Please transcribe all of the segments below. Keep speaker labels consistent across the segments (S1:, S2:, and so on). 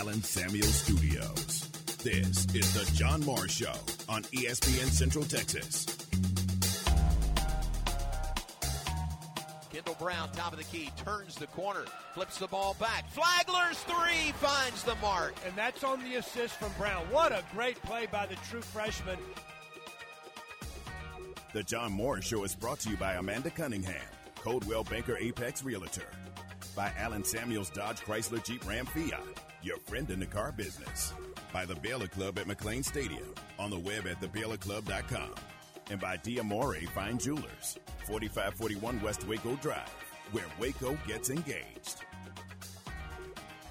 S1: Allen Samuel Studios. This is the John Morris Show on ESPN Central Texas.
S2: Kendall Brown, top of the key, turns the corner, flips the ball back. Flagler's three finds the mark.
S3: And that's on the assist from Brown. What a great play by the true freshman.
S1: The John Morris Show is brought to you by Amanda Cunningham, Coldwell Banker Apex Realtor, by Allen Samuels Dodge Chrysler Jeep Ram Fiat, your friend in the car business, by the Baylor Club at McLane Stadium, on the web at thebaylorclub.com, and by Diamore Fine Jewelers, 4541 West Waco Drive, where Waco gets engaged.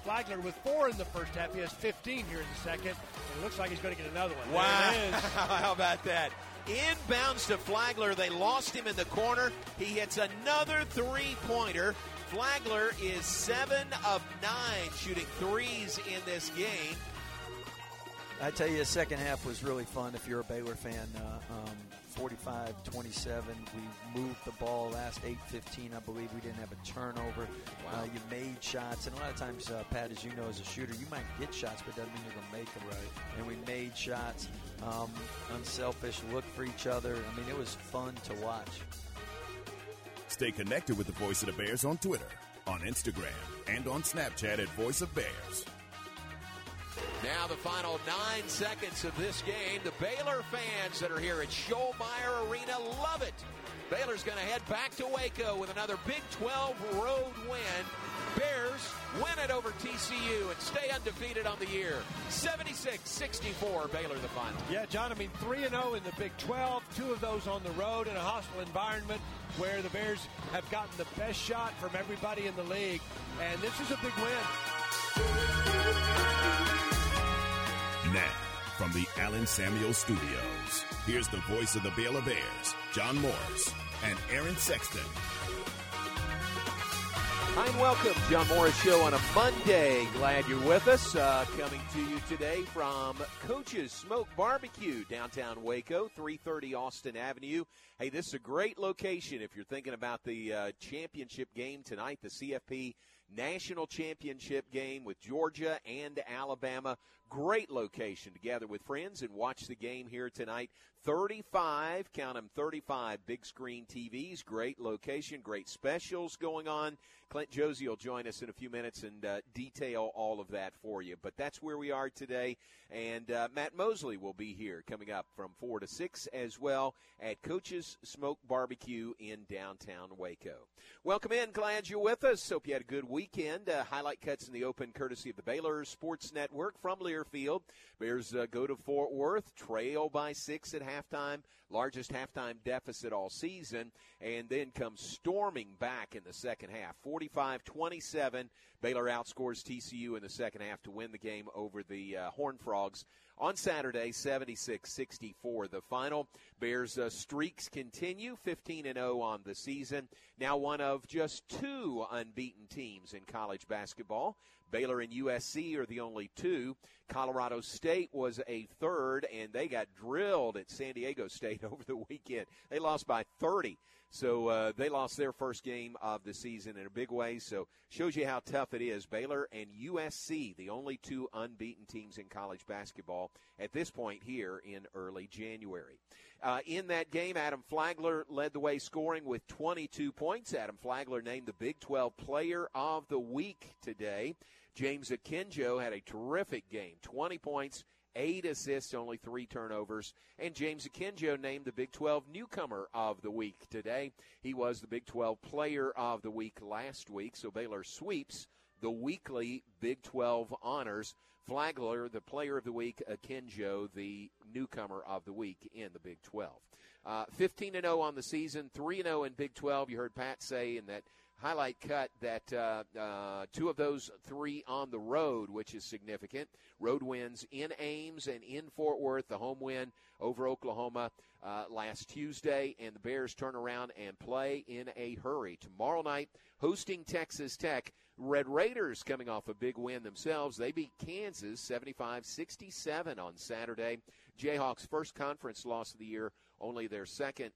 S3: Flagler with four in the first half. He has 15 here in the second. And it looks like he's going to get another one.
S2: Wow.
S3: There it is.
S2: How about that? Inbounds to Flagler. They lost him in the corner. He hits another three pointer. Flagler is seven of nine shooting threes in this game.
S4: I tell you, the second half was really fun if you're a Baylor fan. Uh, um, 45 27. We moved the ball last 8 15. I believe we didn't have a turnover. Uh, you made shots. And a lot of times, uh, Pat, as you know, as a shooter, you might get shots, but it doesn't mean you're going to make them. Right. And we made shots. Um, unselfish, look for each other. I mean, it was fun to watch.
S1: Stay connected with the Voice of the Bears on Twitter, on Instagram, and on Snapchat at Voice of Bears.
S2: Now the final nine seconds of this game. The Baylor fans that are here at Schollmaier Arena love it. Baylor's going to head back to Waco with another Big 12 road win. Bears win it over TCU and stay undefeated on the year. 76-64, Baylor the final.
S3: Yeah, John, I mean, 3 and 0 in the Big 12, two of those on the road in a hostile environment where the Bears have gotten the best shot from everybody in the league. And this is a big win.
S1: Now, from the Allen Samuel Studios, here's the voice of the Baylor Bears, John Morris and Aaron Sexton.
S2: Hi and welcome, John Morris Show on a Monday. Glad you're with us. Uh, coming to you today from Coach's Smoke Barbecue, downtown Waco, 330 Austin Avenue. Hey, this is a great location if you're thinking about the uh, championship game tonight, the CFP National Championship game with Georgia and Alabama. Great location to gather with friends and watch the game here tonight. 35, count them 35 big screen TVs. Great location, great specials going on. Clint Josie will join us in a few minutes and uh, detail all of that for you. But that's where we are today. And uh, Matt Mosley will be here coming up from 4 to 6 as well at Coach's Smoke Barbecue in downtown Waco. Welcome in. Glad you're with us. Hope you had a good weekend. Uh, highlight cuts in the open courtesy of the Baylor Sports Network from Learfield. Bears uh, go to Fort Worth, trail by six at halftime, largest halftime deficit all season, and then come storming back in the second half. 45 27. Baylor outscores TCU in the second half to win the game over the uh, Horned Frogs on Saturday, 76 64. The final Bears uh, streaks continue, 15 and 0 on the season. Now one of just two unbeaten teams in college basketball. Baylor and USC are the only two. Colorado State was a third, and they got drilled at San Diego State over the weekend. They lost by 30. So uh, they lost their first game of the season in a big way. So shows you how tough it is. Baylor and USC, the only two unbeaten teams in college basketball at this point here in early January. Uh, in that game, Adam Flagler led the way scoring with 22 points. Adam Flagler named the Big 12 Player of the Week today. James Akinjo had a terrific game, 20 points, eight assists, only three turnovers. And James Akinjo named the Big 12 Newcomer of the Week today. He was the Big 12 Player of the Week last week, so Baylor sweeps the weekly Big 12 honors. Flagler, the Player of the Week, Akinjo, the Newcomer of the Week in the Big 12. Uh, 15 and 0 on the season, 3 and 0 in Big 12. You heard Pat say in that highlight cut that uh, uh, two of those three on the road, which is significant. Road wins in Ames and in Fort Worth, the home win over Oklahoma uh, last Tuesday, and the Bears turn around and play in a hurry. Tomorrow night, hosting Texas Tech. Red Raiders coming off a big win themselves. They beat Kansas 75 67 on Saturday. Jayhawks' first conference loss of the year, only their second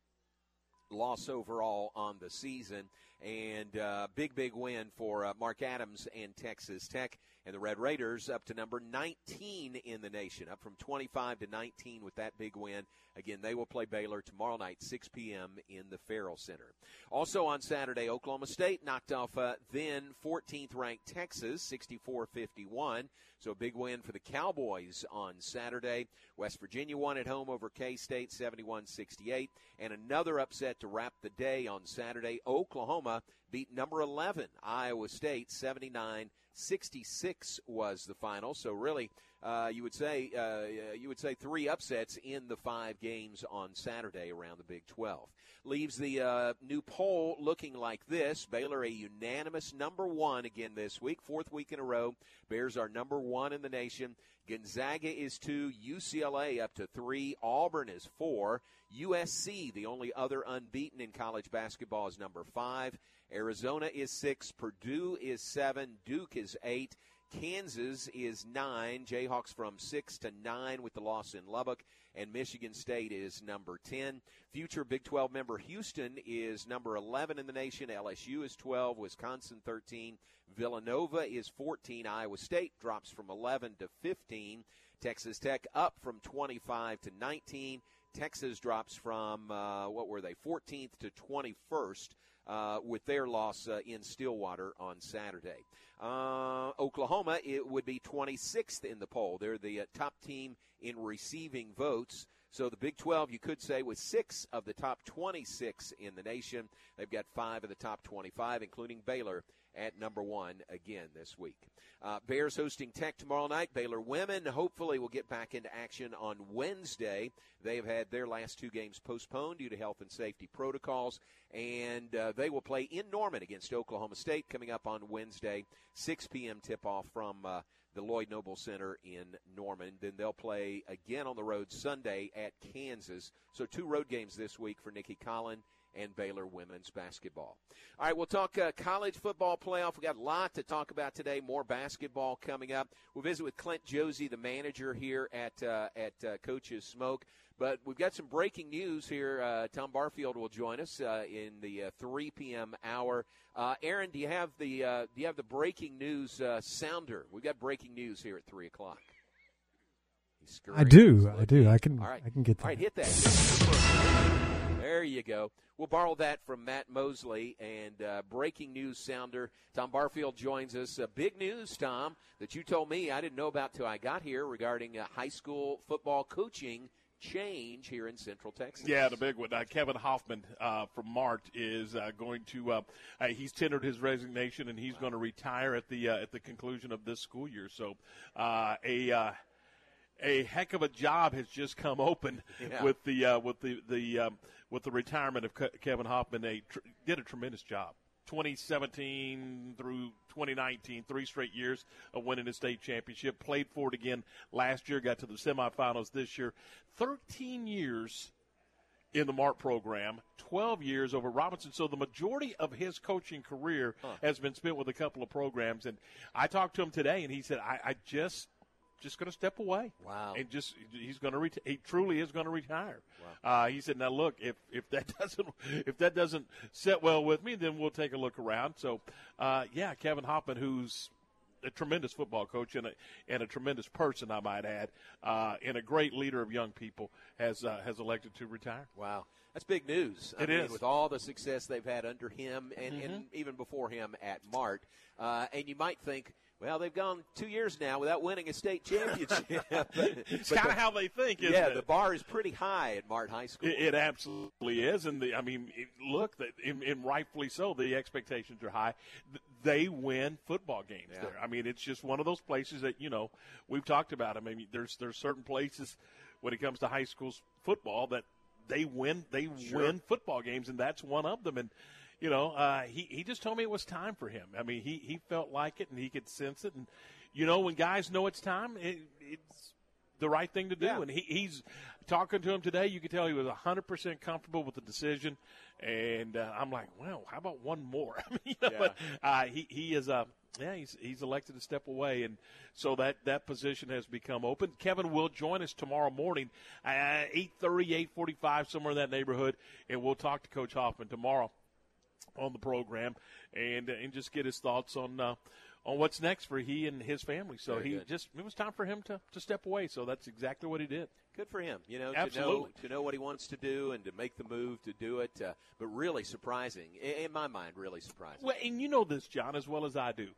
S2: loss overall on the season. And uh, big, big win for uh, Mark Adams and Texas Tech. And the Red Raiders up to number 19 in the nation, up from 25 to 19 with that big win. Again, they will play Baylor tomorrow night, 6 p.m. in the Ferrell Center. Also on Saturday, Oklahoma State knocked off uh, then 14th ranked Texas, 64 51. So a big win for the Cowboys on Saturday. West Virginia won at home over K State, 71 68. And another upset to wrap the day on Saturday. Oklahoma beat number 11, Iowa State, 79 66 was the final. So really, uh, you would say uh, you would say three upsets in the five games on Saturday around the Big 12. Leaves the uh, new poll looking like this: Baylor a unanimous number one again this week, fourth week in a row. Bears are number one in the nation. Gonzaga is two, UCLA up to three, Auburn is four, USC, the only other unbeaten in college basketball, is number five. Arizona is six, Purdue is seven, Duke is eight, Kansas is nine, Jayhawks from six to nine with the loss in Lubbock, and Michigan State is number 10. Future Big 12 member Houston is number 11 in the nation, LSU is 12, Wisconsin 13, Villanova is 14, Iowa State drops from 11 to 15, Texas Tech up from 25 to 19. Texas drops from, uh, what were they, 14th to 21st uh, with their loss uh, in Stillwater on Saturday. Uh, Oklahoma, it would be 26th in the poll. They're the uh, top team in receiving votes. So the Big 12, you could say, with six of the top 26 in the nation. They've got five of the top 25, including Baylor at number one again this week. Uh, Bears hosting Tech tomorrow night. Baylor women hopefully will get back into action on Wednesday. They have had their last two games postponed due to health and safety protocols, and uh, they will play in Norman against Oklahoma State coming up on Wednesday, 6 p.m. tip off from uh, the Lloyd Noble Center in Norman. Then they'll play again on the road Sunday at Kansas. So two road games this week for Nikki Collen and Baylor women's basketball. All right, we'll talk uh, college football playoff. We got a lot to talk about today. More basketball coming up. We'll visit with Clint Josie, the manager here at uh, at uh, Coach's Smoke. But we've got some breaking news here. Uh, Tom Barfield will join us uh, in the uh, 3 p.m. hour. Aaron, do you have the do you have the breaking news sounder? We've got breaking news here at three o'clock.
S5: I do. I do. I can. Right. I can get that.
S2: All right, hit that. There you go. We'll borrow that from Matt Mosley and uh, breaking news sounder. Tom Barfield joins us. Uh, big news, Tom, that you told me I didn't know about till I got here regarding uh, high school football coaching change here in Central Texas.
S6: Yeah, the big one. Uh, Kevin Hoffman uh, from Mart is uh, going to. Uh, uh, he's tendered his resignation and he's wow. going to retire at the uh, at the conclusion of this school year. So, a a heck of a job has just come open yeah. with the uh, with the the um, with the retirement of Kevin Hoffman. They tr- did a tremendous job. 2017 through 2019, three straight years of winning the state championship. Played for it again last year. Got to the semifinals this year. 13 years in the Mart program, 12 years over Robinson. So the majority of his coaching career huh. has been spent with a couple of programs. And I talked to him today, and he said, I, I just just going to step away.
S2: Wow.
S6: And just he's going to reti- he truly is going to retire. Wow. Uh, he said, "Now look, if if that doesn't if that doesn't sit well with me, then we'll take a look around." So, uh, yeah, Kevin Hoffman, who's a tremendous football coach and a and a tremendous person, I might add, uh, and a great leader of young people, has uh, has elected to retire.
S2: Wow. That's big news.
S6: I
S2: it mean,
S6: is.
S2: with all the success they've had under him and, mm-hmm. and even before him at Mart. Uh, and you might think, well, they've gone two years now without winning a state championship.
S6: it's kind of how they think,
S2: yeah,
S6: it?
S2: Yeah, the bar is pretty high at Mart High School.
S6: It, it absolutely is, and the, I mean, it, look, and, and, rightfully so. The expectations are high. They win football games yeah. there. I mean, it's just one of those places that you know we've talked about. I mean, there's there's certain places when it comes to high school football that they win they sure. win football games, and that's one of them. And you know, uh, he he just told me it was time for him. I mean, he he felt like it and he could sense it. And you know, when guys know it's time, it, it's the right thing to do.
S2: Yeah.
S6: And he, he's talking to him today. You could tell he was hundred percent comfortable with the decision. And uh, I'm like, well, how about one more? I mean, you know, yeah. but uh, he he is a. Uh, yeah, he's he's elected to step away, and so that that position has become open. Kevin will join us tomorrow morning, at eight thirty, eight forty five, somewhere in that neighborhood, and we'll talk to Coach Hoffman tomorrow on the program and and just get his thoughts on uh, on what's next for he and his family. So
S2: Very
S6: he
S2: good.
S6: just it was time for him to, to step away. So that's exactly what he did.
S2: Good for him, you know,
S6: Absolutely.
S2: to know to know what he wants to do and to make the move to do it. Uh, but really surprising, in, in my mind, really surprising.
S6: Well, and you know this, John, as well as I do.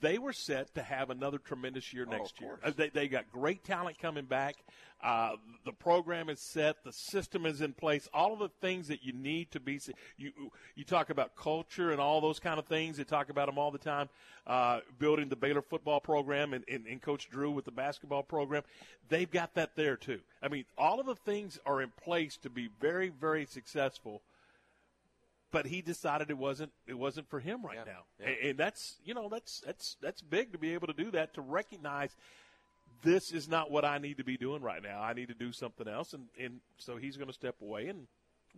S6: They were set to have another tremendous year
S2: Oh,
S6: next
S2: of
S6: year. Uh, They, they got great talent coming back. Uh, the program is set. The system is in place. All of the things that you need to be. You you talk about culture and all those kind of things. They talk about them all the time. Uh, building the Baylor football program and, and, and Coach Drew with the basketball program, they've got that there too. I mean, all of the things are in place to be very very successful but he decided it wasn't it wasn't for him right
S2: Yeah,
S6: now,
S2: yeah.
S6: And, and that's you know that's that's that's big to be able to do that to recognize this is not what I need to be doing right now. I need to do something else, and and so he's going to step away, and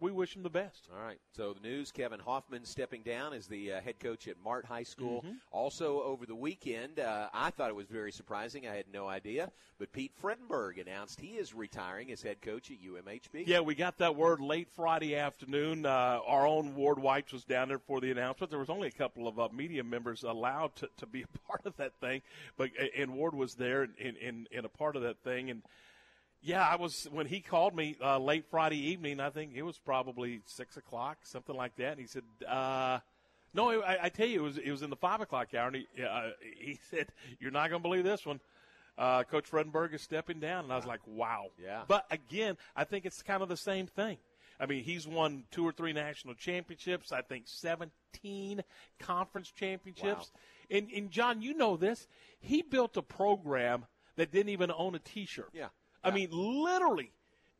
S6: we wish him the best.
S2: All right. So the news: Kevin Hoffman stepping down as the uh, head coach at Mart High School.
S6: Mm-hmm.
S2: Also over the weekend, uh, I thought it was very surprising. I had no idea, but Pete Fredenburg announced he is retiring as head coach at UMHB.
S6: Yeah, we got that word late Friday afternoon. Uh, our own Ward Whites was down there for the announcement. There was only a couple of uh, media members allowed to, to be a part of that thing, but and Ward was there in, in, in a part of that thing. And yeah, I was when he called me uh, late Friday evening. I think it was probably six o'clock, something like that. And he said, uh, "No, I, I tell you, it was it was in the five o'clock hour." And he, uh, he said, "You're not going to believe this one." Uh, Coach Fredenburg is stepping down, and I was like, "Wow!"
S2: Yeah.
S6: But again, I think it's kind of the same thing. I mean, he's won two or three national championships. I think seventeen conference championships. Wow. And, and John, you know this. He built a program that didn't even own a T-shirt.
S2: Yeah.
S6: I mean, literally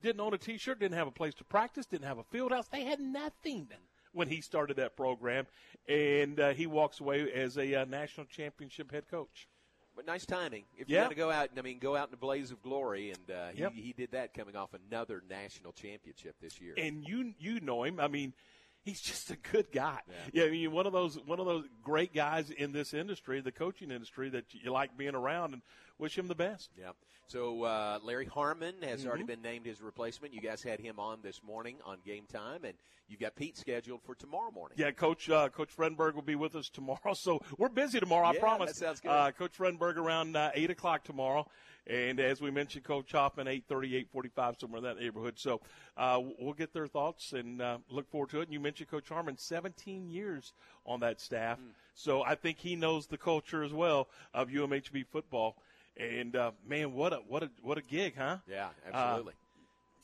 S6: didn't own a T-shirt, didn't have a place to practice, didn't have a field house. They had nothing when he started that program, and uh, he walks away as a uh, national championship head coach.
S2: But nice timing. If
S6: Yeah.
S2: you're going to go out, I mean, go out in a blaze of glory, and uh, he,
S6: Yep.
S2: he did that coming off another national championship this year.
S6: and you you know him. I mean, he's just a good guy. Yeah. I mean, one of those one of those great guys in this industry, the coaching industry, that you like being around, and wish him the best.
S2: Yeah. So uh, Larry Harmon has already
S6: Mm-hmm.
S2: been named his replacement. You guys had him on this morning on game time, and you've got Pete scheduled for tomorrow morning.
S6: Yeah, Coach uh, Coach Frenberg will be with us tomorrow, so we're busy tomorrow. I
S2: Yeah,
S6: promise.
S2: that sounds good.
S6: Uh, Coach Frenberg around uh, eight o'clock tomorrow, and as we mentioned, Coach Hoffman eight thirty, eight forty-five, somewhere in that neighborhood. So uh, we'll get their thoughts and uh, look forward to it. And you mentioned Coach Harmon, seventeen years on that staff,
S2: Hmm.
S6: so I think he knows the culture as well of UMHB football. And uh, man, what a what a what a gig, huh?
S2: Yeah, absolutely.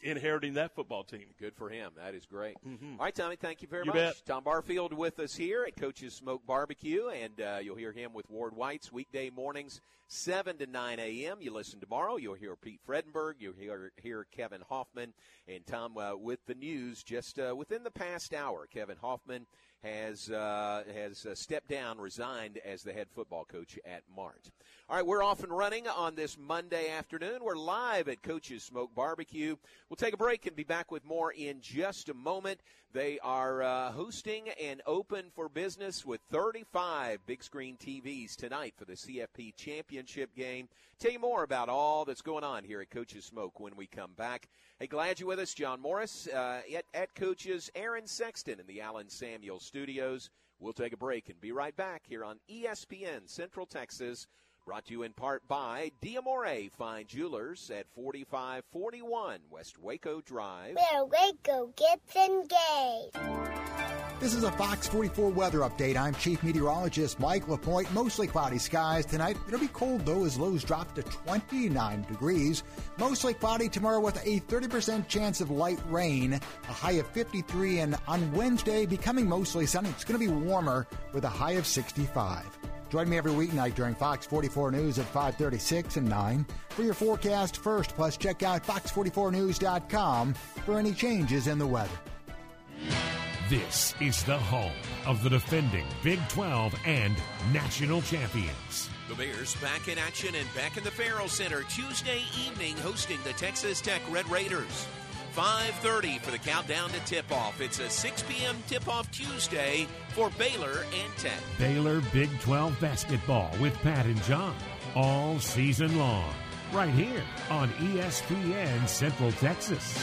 S6: Inheriting that football team.
S2: Good for him. That is great. All right, Tommy, thank you very
S6: You
S2: much.
S6: bet.
S2: Tom Barfield with us here at Coach's Smoke Barbecue, and uh, you'll hear him with Ward White's weekday mornings, 7 to 9 a.m. You listen tomorrow, you'll hear Pete Fredenburg, you'll hear, hear Kevin Hoffman, and Tom uh, with the news just uh, within the past hour. Kevin Hoffman has uh, has uh, stepped down, resigned as the head football coach at Mart. All right, we're off and running on this Monday afternoon. We're live at Coach's Smoke Barbecue. We'll take a break and be back with more in just a moment. They are uh, hosting and open for business with 35 big screen TVs tonight for the CFP championship game. Tell you more about all that's going on here at Coach's Smoke when we come back. Hey, glad you're with us, John Morris uh, at, at Coach's, Aaron Sexton in the Allen Samuel studios. We'll take a break and be right back here on ESPN Central Texas. Brought to you in part by Diamore Fine Jewelers at 4541 West Waco Drive.
S7: Where Waco gets engaged.
S8: This is a Fox 44 weather update. I'm Chief Meteorologist Mike LaPointe. Mostly cloudy skies tonight. It'll be cold though as lows drop to 29 degrees. Mostly cloudy tomorrow with a 30% chance of light rain. A high of 53 and on Wednesday becoming mostly sunny. It's going to be warmer with a high of 65. Join me every weeknight during Fox 44 News at 536 and 9 for your forecast first. Plus check out fox44news.com for any changes in the weather.
S9: This is the home of the defending Big 12 and national champions.
S2: The Bears back in action and back in the Ferrell Center Tuesday evening hosting the Texas Tech Red Raiders. 5:30 for the countdown to tip-off. It's a 6 p.m. tip-off Tuesday for Baylor and Tech.
S9: Baylor Big 12 basketball with Pat and John all season long. Right here on ESPN Central Texas.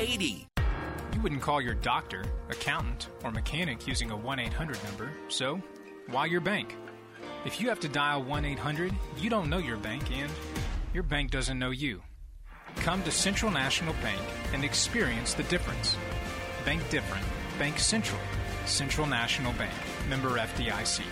S10: 8080.
S11: You wouldn't call your doctor, accountant, or mechanic using a 1 800 number, so why your bank? If you have to dial 1 800, you don't know your bank and your bank doesn't know you. Come to Central National Bank and experience the difference. Bank different. Bank Central. Central National Bank. Member FDIC.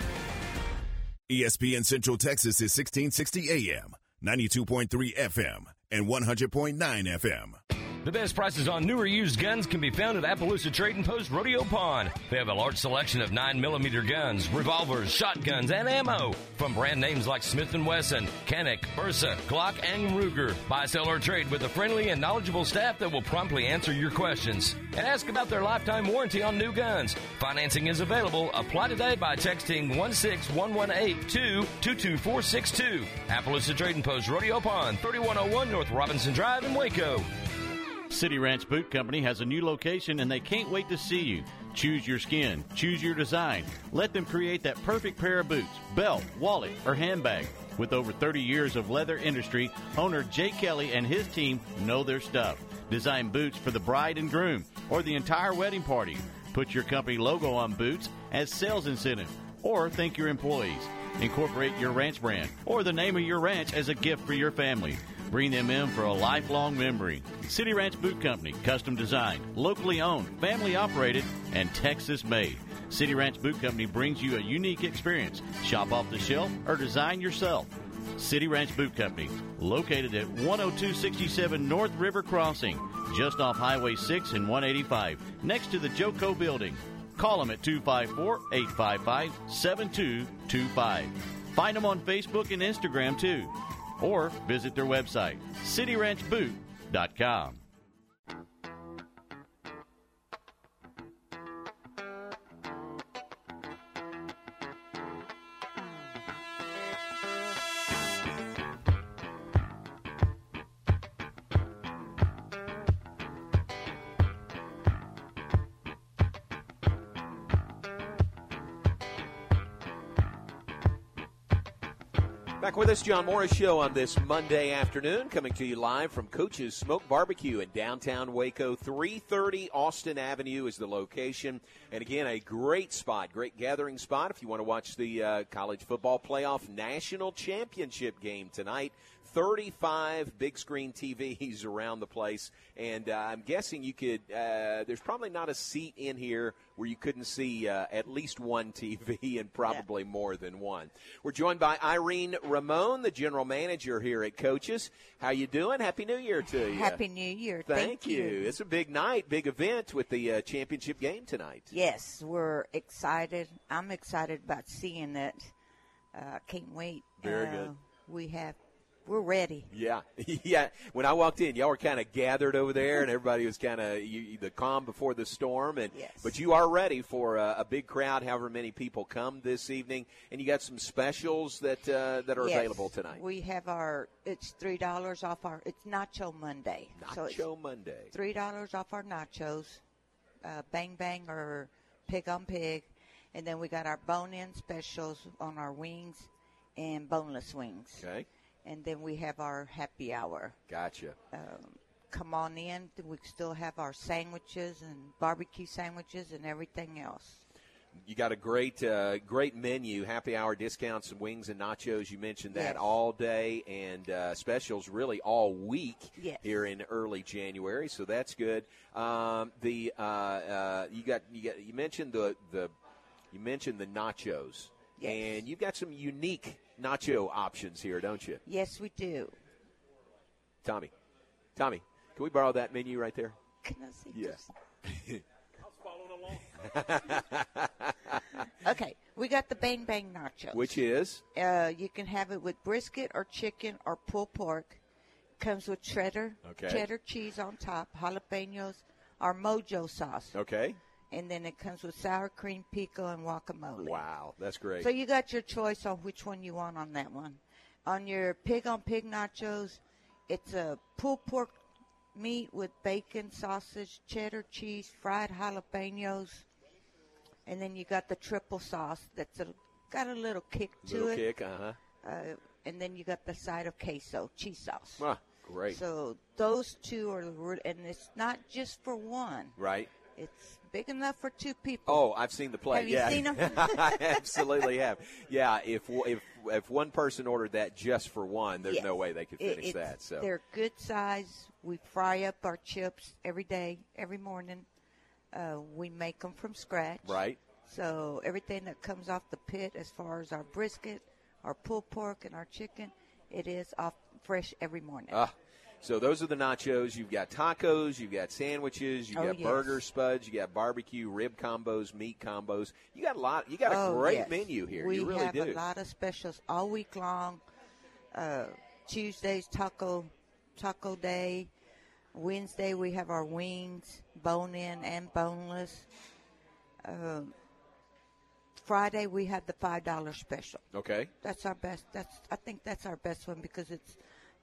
S1: ESPN Central Texas is 1660 AM, 92.3 FM, and 100.9 FM.
S12: The best prices on newer used guns can be found at Appaloosa Trading Post Rodeo Pond. They have a large selection of 9mm guns, revolvers, shotguns, and ammo from brand names like Smith & Wesson, Canik, Bersa, Glock, and Ruger. Buy, sell, or trade with a friendly and knowledgeable staff that will promptly answer your questions. And ask about their lifetime warranty on new guns. Financing is available. Apply today by texting 16118 to 22462. Appaloosa Trading Post Rodeo Pond, 3101 North Robinson Drive in Waco.
S13: City Ranch Boot Company has a new location and they can't wait to see you. Choose your skin, choose your design. Let them create that perfect pair of boots, belt, wallet, or handbag. With over 30 years of leather industry, owner Jay Kelly and his team know their stuff. Design boots for the bride and groom or the entire wedding party. Put your company logo on boots as sales incentive or thank your employees. Incorporate your ranch brand or the name of your ranch as a gift for your family. Bring them in for a lifelong memory. City Ranch Boot Company, custom designed, locally owned, family operated, and Texas made. City Ranch Boot Company brings you a unique experience. Shop off the shelf or design yourself. City Ranch Boot Company, located at 10267 North River Crossing, just off Highway 6 and 185, next to the Joco Building. Call them at 254 855 7225. Find them on Facebook and Instagram too or visit their website, cityranchboot.com.
S2: Back with us, John Morris Show on this Monday afternoon, coming to you live from Coach's Smoke Barbecue in downtown Waco. 330 Austin Avenue is the location. And again, a great spot, great gathering spot if you want to watch the uh, college football playoff national championship game tonight. 35 big screen TVs around the place, and uh, I'm guessing you could. Uh, there's probably not a seat in here where you couldn't see uh, at least one TV and probably yeah. more than one. We're joined by Irene Ramon, the general manager here at Coaches. How you doing? Happy New Year to you.
S14: Happy New Year.
S2: Thank,
S14: Thank you.
S2: you. It's a big night, big event with the uh, championship game tonight.
S14: Yes, we're excited. I'm excited about seeing it. Uh, can't wait.
S2: Very good.
S14: We have we're ready.
S2: Yeah, yeah. When I walked in, y'all were kind of gathered over there, and everybody was kind of the calm before the storm. And
S14: yes.
S2: but you are ready for a, a, big crowd, however many people come this evening, and you got some specials that uh, that are
S14: yes.
S2: available tonight.
S14: We have our it's three dollars off our it's Nacho Monday.
S2: Nacho
S14: so
S2: Monday.
S14: Three dollars off our nachos, uh, bang bang or pig on pig, and then we got our bone in specials on our wings and boneless wings.
S2: Okay
S14: and then we have our happy hour.
S2: Gotcha.
S14: Um, come on in. We still have our sandwiches and barbecue sandwiches and everything else.
S2: You got a great, uh, great menu. Happy hour discounts and wings and nachos. You mentioned that
S14: yes.
S2: all day and uh, specials really all week
S14: yes.
S2: here in early January. So that's good. Um, the uh, uh you got you got you mentioned the the you mentioned the nachos.
S14: Yes.
S2: And you've got some unique nacho options here, don't you?
S14: Yes, we do.
S2: Tommy, Tommy, can we borrow that menu right there?
S14: Can I see?
S2: Yes.
S14: okay, we got the Bang Bang Nachos.
S2: Which is?
S14: Uh, you can have it with brisket or chicken or pulled pork. Comes with cheddar,
S2: okay.
S14: cheddar cheese on top, jalapenos, our Mojo sauce.
S2: Okay.
S14: And then it comes with sour cream, pico, and guacamole.
S2: Wow, that's great.
S14: So you got your choice on which one you want on that one. On your pig on pig nachos, it's a pulled pork meat with bacon, sausage, cheddar cheese, fried jalapenos, and then you got the triple sauce that's a, got a little kick to
S2: Little
S14: it.
S2: kick, uh-huh.
S14: Uh, and then you got the side of queso, cheese sauce.
S2: Ah, great.
S14: So those two are, the and it's not just for one.
S2: right.
S14: It's big enough for two people.
S2: Oh, I've seen the plate.
S14: Have you seen them?
S2: I absolutely have. Yeah, if if if one person ordered that just for one, there's
S14: Yes.
S2: no way they could finish
S14: it's-
S2: that. So
S14: they're good size. We fry up our chips every day, every morning. Uh, we make them from scratch.
S2: right.
S14: So everything that comes off the pit, as far as our brisket, our pulled pork, and our chicken, it is off fresh every morning.
S2: Ah, so those are the nachos. You've got tacos, you've got sandwiches, you've
S14: Oh,
S2: got
S14: yes.
S2: burgers, spuds, you got barbecue, rib combos, meat combos. You got a lot. You got a
S14: Oh,
S2: great
S14: yes.
S2: menu here.
S14: We
S2: you really
S14: have
S2: do.
S14: a lot of specials all week long. Uh, Tuesdays taco taco day. Wednesday we have our wings, bone in and boneless. Um, Friday we have the five dollar special.
S2: Okay.
S14: That's our best. That's I think that's our best one because it's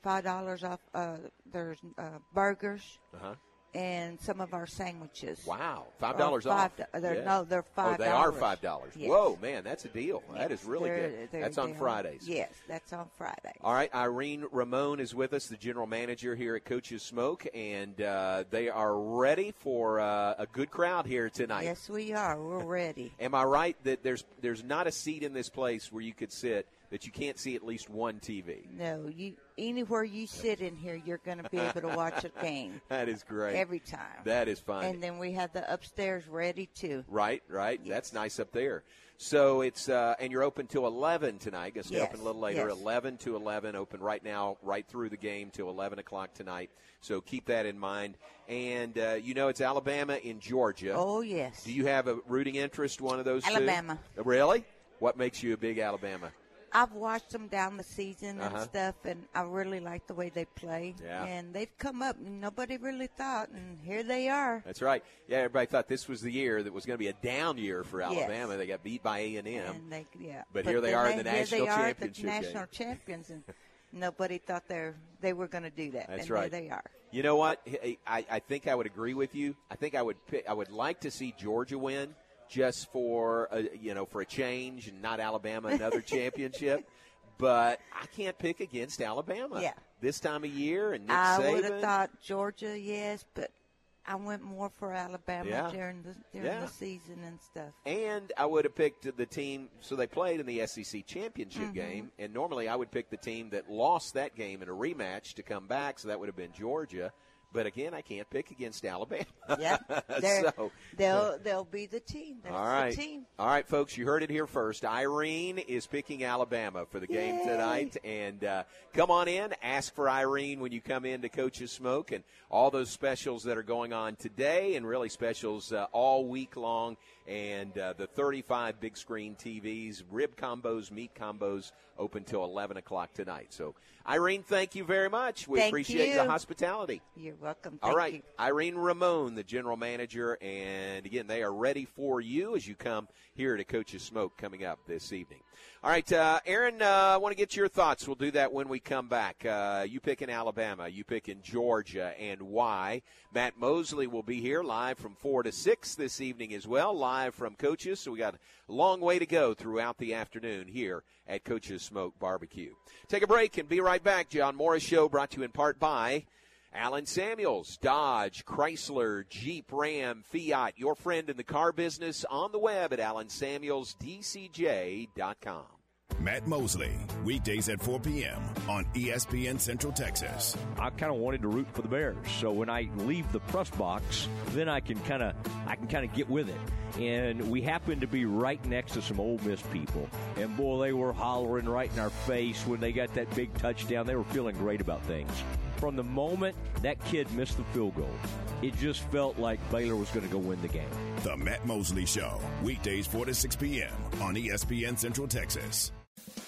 S14: five dollars off. Uh, there's uh, burgers
S2: Uh huh.
S14: and some of our sandwiches.
S2: Wow, five dollars off.
S14: they're-
S2: Yeah.
S14: no, they're
S2: Oh,
S14: five
S2: they are five dollars.
S14: Yes.
S2: Whoa, man, that's a deal. that
S14: Yes,
S2: is really
S14: they're-
S2: good.
S14: they're
S2: That's on. Fridays.
S14: Yes, that's on Fridays.
S2: All right, Irene Ramon is with us, the general manager here at Coach's Smoke, and uh, they are ready for uh, a good crowd here tonight.
S14: Yes, we are. We're ready.
S2: Am I right that there's there's not a seat in this place where you could sit that you can't see at least one TV?
S14: No, you anywhere you sit in here, you're going to be able to watch a game
S2: That is great.
S14: every time.
S2: That is fun.
S14: And then we have the upstairs ready too.
S2: Right, right. That's nice up there. So it's uh, and you're open till eleven tonight. Gonna stay
S14: Yes,
S2: open a little later.
S14: yes.
S2: Eleven to eleven. Open right now, right through the game till eleven o'clock tonight. So keep that in mind. And uh, you know it's Alabama in Georgia.
S14: Oh yes.
S2: Do you have a rooting interest? One of those two?
S14: Alabama.
S2: Really? What makes you a big Alabama?
S14: I've watched them down the season and
S2: Uh-huh.
S14: stuff, and I really like the way they play.
S2: Yeah.
S14: And they've come up. and Nobody really thought, and here they are.
S2: That's right. Yeah, everybody thought this was the year that was going to be a down year for
S14: Yes.
S2: Alabama. They got beat by A and M.
S14: Yeah.
S2: But here they are in the national championship
S14: the
S2: game.
S14: national champions, and nobody thought they they were going to do that.
S2: That's
S14: and
S2: right.
S14: There they are.
S2: You know what? I I think I would agree with you. I think I would pick, I would like to see Georgia win just for a, you know for a change and not Alabama another championship. But I can't pick against Alabama.
S14: Yeah.
S2: This time of year and Nick
S14: I would have thought Georgia, yes, but I went more for Alabama
S2: Yeah.
S14: during the during
S2: Yeah.
S14: the season and stuff.
S2: And I would have picked the team. So they played in the SEC championship
S14: Mhm.
S2: game, and normally I would pick the team that lost that game in a rematch to come back. So that would have been Georgia. But again, I can't pick against Alabama.
S14: Yeah,
S2: so
S14: they'll they'll be the team. That's
S2: All right.
S14: the team.
S2: All right, folks, you heard it here first. Irene is picking Alabama for the game
S14: Yay.
S2: tonight. And uh, come on in, ask for Irene when you come in to Coach's Smoke and all those specials that are going on today and really specials uh, all week long. And uh, the 35 big screen TVs, rib combos, meat combos, open till 11 o'clock tonight. So, Irene, thank you very much. We
S14: Thank
S2: appreciate
S14: you.
S2: the hospitality.
S14: You're welcome.
S2: All
S14: Thank
S2: right,
S14: you.
S2: Irene Ramon, the general manager, and again, they are ready for you as you come here to Coach's Smoke coming up this evening. All right, uh, Aaron, uh, I want to get your thoughts. We'll do that when we come back. Uh, you pick in Alabama, you pick in Georgia, and why? Matt Mosley will be here live from four to six this evening as well, live from Coaches. So we got a long way to go throughout the afternoon here at Coach's Smoke Barbecue. Take a break and be right back. John Morris Show brought to you in part by. Alan Samuels, Dodge, Chrysler, Jeep, Ram, Fiat, your friend in the car business on the web at alansamuelsdcj.com.
S1: Matt Mosley, weekdays at 4 p.m. on ESPN Central Texas.
S15: I kind of wanted to root for the Bears. So when I leave the press box, then I can kind of I can kind of get with it. And we happened to be right next to some Ole Miss people, and boy, they were hollering right in our face when they got that big touchdown. They were feeling great about things. From the moment that kid missed the field goal, it just felt like Baylor was going to go win the game.
S1: The Matt Mosley Show, weekdays 4 to 6 p.m. on ESPN Central Texas.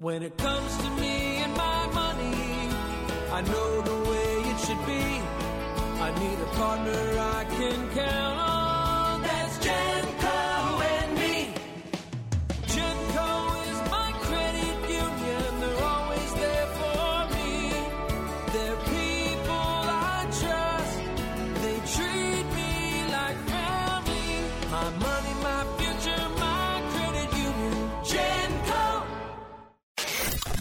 S16: When it comes to me and my money, I know the way it should be. I need a partner I can count on.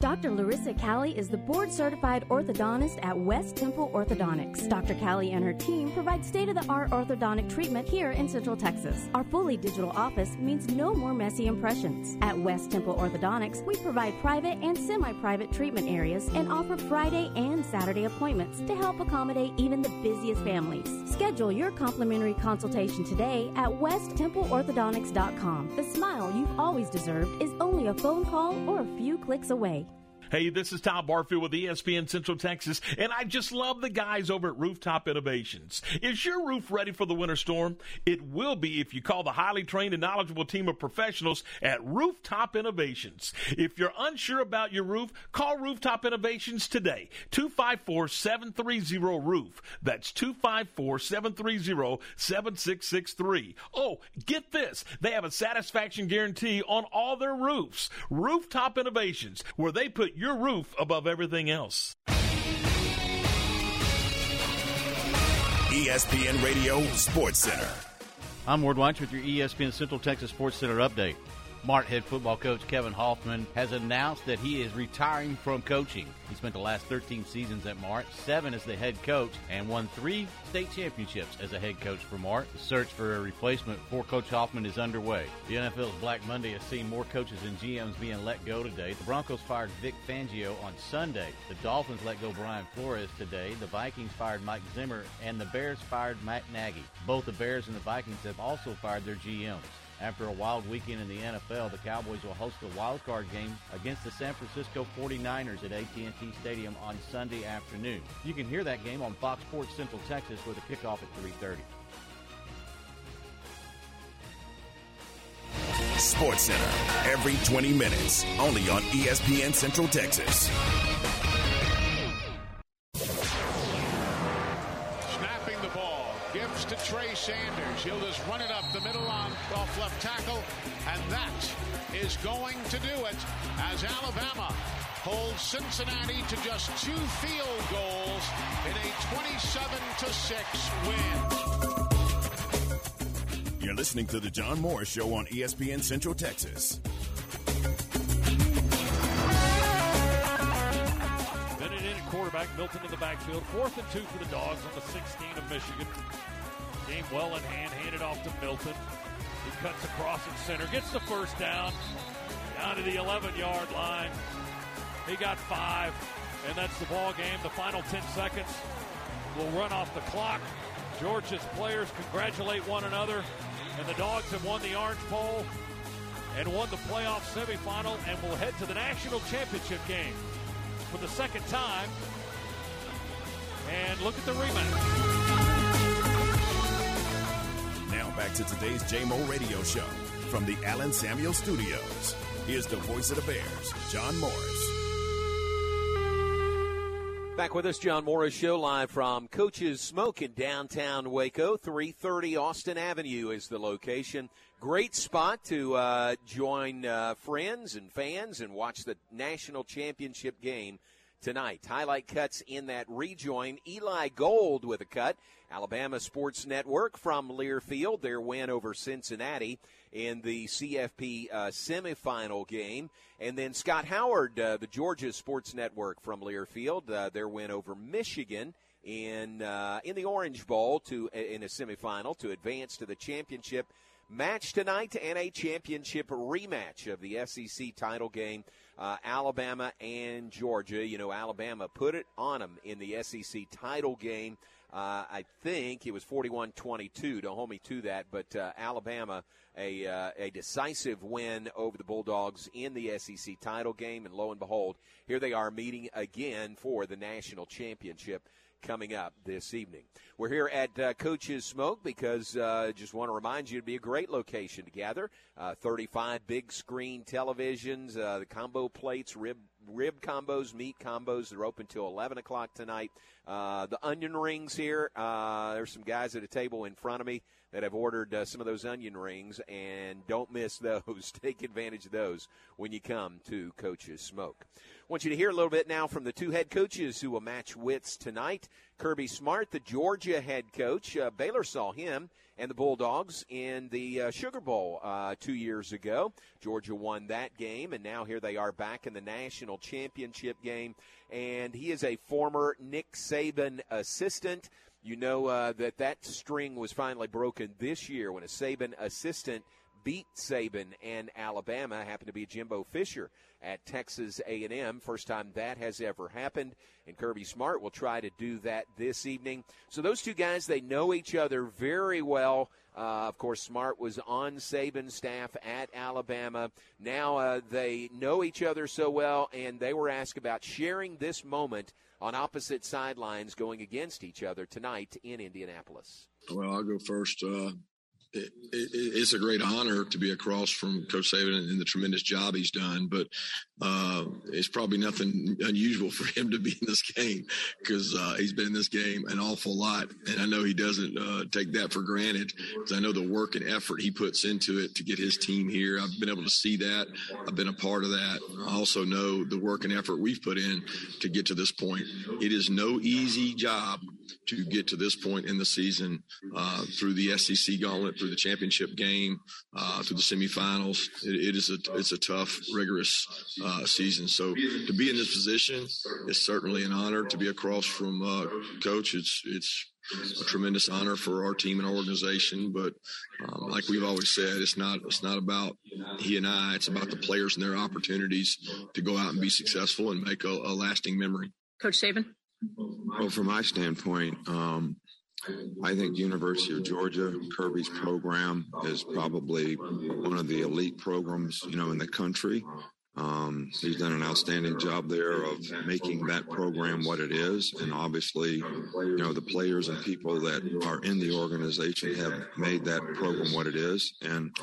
S17: Dr. Larissa Callie is the board certified orthodontist at West Temple Orthodontics. Dr. Callie and her team provide state of the art orthodontic treatment here in Central Texas. Our fully digital office means no more messy impressions. At West Temple Orthodontics, we provide private and semi private treatment areas and offer Friday and Saturday appointments to help accommodate even the busiest families. Schedule your complimentary consultation today at westtempleorthodontics.com. The smile you've always deserved is only a phone call or a few clicks away.
S6: Hey, this is Tom Barfield with ESPN Central Texas, and I just love the guys over at Rooftop Innovations. Is your roof ready for the winter storm? It will be if you call the highly trained and knowledgeable team of professionals at Rooftop Innovations. If you're unsure about your roof, call Rooftop Innovations today. 254-730-ROOF. That's 254-730-7663. Oh, get this. They have a satisfaction guarantee on all their roofs. Rooftop Innovations, where they put your roof above everything else.
S1: ESPN Radio Sports Center.
S13: I'm Ward Watch with your ESPN Central Texas Sports Center update. Mart head football coach Kevin Hoffman has announced that he is retiring from coaching. He spent the last 13 seasons at Mart, seven as the head coach, and won three state championships as a head coach for Mart. The search for a replacement for Coach Hoffman is underway. The NFL's Black Monday has seen more coaches and GMs being let go today. The Broncos fired Vic Fangio on Sunday. The Dolphins let go Brian Flores today. The Vikings fired Mike Zimmer, and the Bears fired Matt Nagy. Both the Bears and the Vikings have also fired their GMs. After a wild weekend in the NFL, the Cowboys will host a wild card game against the San Francisco 49ers at AT&T Stadium on Sunday afternoon. You can hear that game on Fox Sports Central Texas with a kickoff at 3:30.
S1: Sports Center every 20 minutes, only on ESPN Central Texas.
S18: Gives to Trey Sanders. He'll just run it up the middle on off left tackle, and that is going to do it as Alabama holds Cincinnati to just two field goals in a 27 to 6 win.
S1: You're listening to the John Moore Show on ESPN Central Texas.
S19: Milton in the backfield. Fourth and two for the Dogs on the 16 of Michigan. Game well in hand, handed off to Milton. He cuts across at center, gets the first down, down to the 11 yard line. He got five, and that's the ball game. The final 10 seconds will run off the clock. Georgia's players congratulate one another, and the Dogs have won the Orange Bowl and won the playoff semifinal and will head to the national championship game for the second time. And look at the rematch.
S1: Now back to today's JMO Radio Show from the Allen Samuel Studios. Here's the voice of the Bears, John Morris.
S2: Back with us, John Morris Show, live from Coach's Smoke in downtown Waco. 330 Austin Avenue is the location. Great spot to uh, join uh, friends and fans and watch the national championship game tonight. Highlight cuts in that rejoin. Eli Gold with a cut. Alabama Sports Network from Learfield, their win over Cincinnati in the CFP uh, semifinal game. And then Scott Howard, uh, the Georgia Sports Network from Learfield, uh, their win over Michigan in uh, in the Orange Bowl to in a semifinal to advance to the championship. Match tonight and a championship rematch of the SEC title game. Uh, Alabama and Georgia. You know, Alabama put it on them in the SEC title game. Uh, I think it was 41 22. Don't hold me to that, but uh, Alabama, a, uh, a decisive win over the Bulldogs in the SEC title game. And lo and behold, here they are meeting again for the national championship coming up this evening. We're here at uh, Coach's Smoke because uh, just want to remind you it'd be a great location to gather. Uh, 35 big screen televisions, uh, the combo plates, rib rib combos, meat combos. They're open till 11 o'clock tonight. Uh, the onion rings here. Uh, there's some guys at a table in front of me that have ordered uh, some of those onion rings, and don't miss those. Take advantage of those when you come to Coach's Smoke want you to hear a little bit now from the two head coaches who will match wits tonight. Kirby Smart, the Georgia head coach. Uh, Baylor saw him and the Bulldogs in the uh, Sugar Bowl uh, two years ago. Georgia won that game, and now here they are back in the national championship game. And he is a former Nick Saban assistant. You know uh, that that string was finally broken this year when a Saban assistant beat Saban and Alabama. Happened to be Jimbo Fisher at Texas A&M. First time that has ever happened, and Kirby Smart will try to do that this evening. So those two guys, they know each other very well. Uh, of course, Smart was on Saban's staff at Alabama. Now uh, they know each other so well, and they were asked about sharing this moment on opposite sidelines going against each other tonight in Indianapolis.
S20: Well, I'll go first. Uh, it, it, it's a great honor to be across from Coach Saban and the tremendous job he's done. But uh, it's probably nothing unusual for him to be in this game because uh, he's been in this game an awful lot, and I know he doesn't uh, take that for granted. Because I know the work and effort he puts into it to get his team here. I've been able to see that. I've been a part of that. I also know the work and effort we've put in to get to this point. It is no easy job to get to this point in the season uh, through the SEC gauntlet, through the championship game, uh, through the semifinals. It, it is a it's a tough, rigorous uh, season. So to be in this position is certainly an honor. To be across from uh, coach, it's it's a tremendous honor for our team and our organization. But um, like we've always said, it's not it's not about he and I. It's about the players and their opportunities to go out and be successful and make a, a lasting memory.
S21: Coach Saban.
S22: Well, from my standpoint, um, I think University of Georgia Kirby's program is probably one of the elite programs, you know, in the country. Um, he's done an outstanding job there of making that program what it is. And obviously, you know, the players and people that are in the organization have made that program what it is. And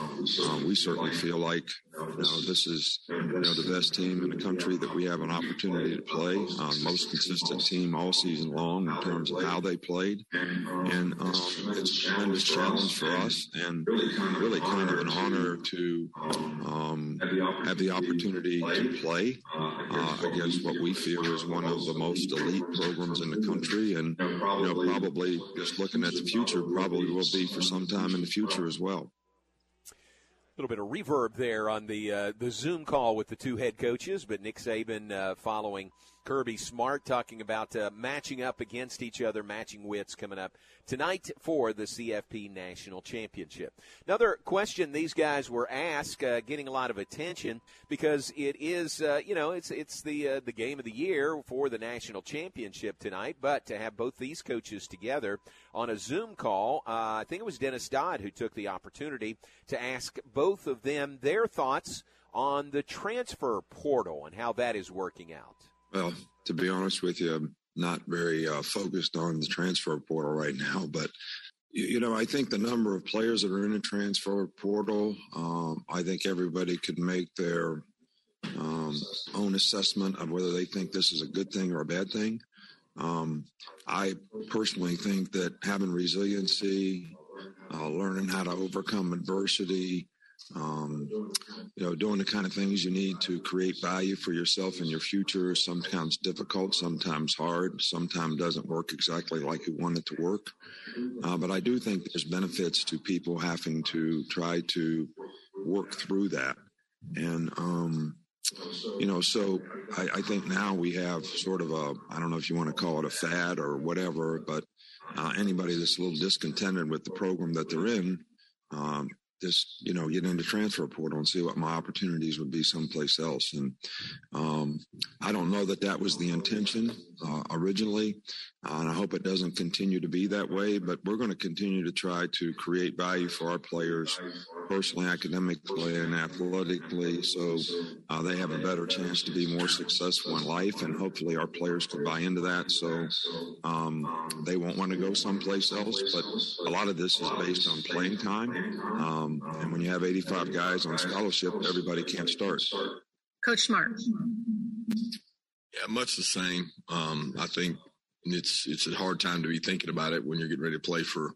S22: um, we certainly feel like, you know, this is, you know, the best team in the country that we have an opportunity to play. Um, most consistent team all season long in terms of how they played. And um, it's a tremendous challenge for us and really kind of an honor to um, have the opportunity opportunity to play uh, against what we feel is one of the most elite programs in the country, and you know probably just looking at the future, probably will be for some time in the future as well.
S2: A little bit of reverb there on the uh, the Zoom call with the two head coaches, but Nick Saban uh, following Kirby Smart talking about uh, matching up against each other, matching wits coming up tonight for the CFP National Championship. Another question these guys were asked, uh, getting a lot of attention because it is, uh, you know, it's it's the uh, the game of the year for the national championship tonight. But to have both these coaches together on a Zoom call, uh, I think it was Dennis Dodd who took the opportunity to ask both of them their thoughts on the transfer portal and how that is working out.
S22: Well, to be honest with you, I'm not very uh, focused on the transfer portal right now, but you know, I think the number of players that are in the transfer portal, um, I think everybody could make their um, own assessment of whether they think this is a good thing or a bad thing. Um, I personally think that having resiliency, uh, learning how to overcome adversity, um, you know, doing the kind of things you need to create value for yourself and your future. Sometimes difficult, sometimes hard, sometimes doesn't work exactly like you want it to work. Uh, but I do think there's benefits to people having to try to work through that. And, um, you know, so I, I, think now we have sort of a, I don't know if you want to call it a fad or whatever, but uh, anybody that's a little discontented with the program that they're in, um, just you know get into transfer portal and see what my opportunities would be someplace else. And um, i don't know that that was the intention uh, originally uh, and i hope it doesn't continue to be that way but we're going to continue to try to create value for our players personally academically and athletically so uh, they have a better chance to be more successful in life and hopefully our players can buy into that so um, they won't want to go someplace else but a lot of this is based on playing time um, and when you have 85 guys on scholarship, everybody can't start.
S23: Coach Smart.
S20: Yeah, much the same. Um, I think it's it's a hard time to be thinking about it when you're getting ready to play for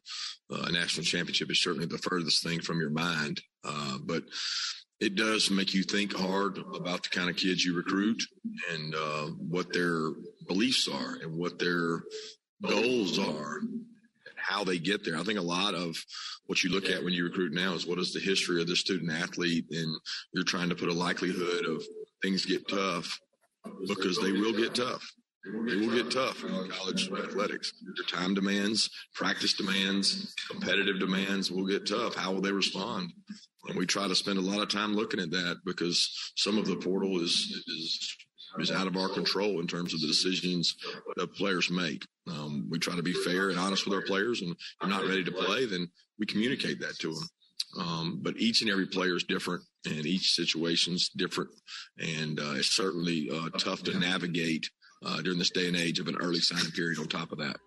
S20: uh, a national championship. It's certainly the furthest thing from your mind, uh, but it does make you think hard about the kind of kids you recruit and uh, what their beliefs are and what their goals are how they get there. I think a lot of what you look at when you recruit now is what is the history of the student athlete, and you're trying to put a likelihood of things get tough because they will get tough. They will get tough in college athletics. Their time demands, practice demands, competitive demands will get tough. How will they respond? And we try to spend a lot of time looking at that because some of the portal is is is out of our control in terms of the decisions that players make. Um, we try to be fair and honest with our players, and if they're not ready to play, then we communicate that to them. Um, but each and every player is different, and each situation is different, and uh, it's certainly uh, tough to navigate uh, during this day and age of an early signing period. On top of that.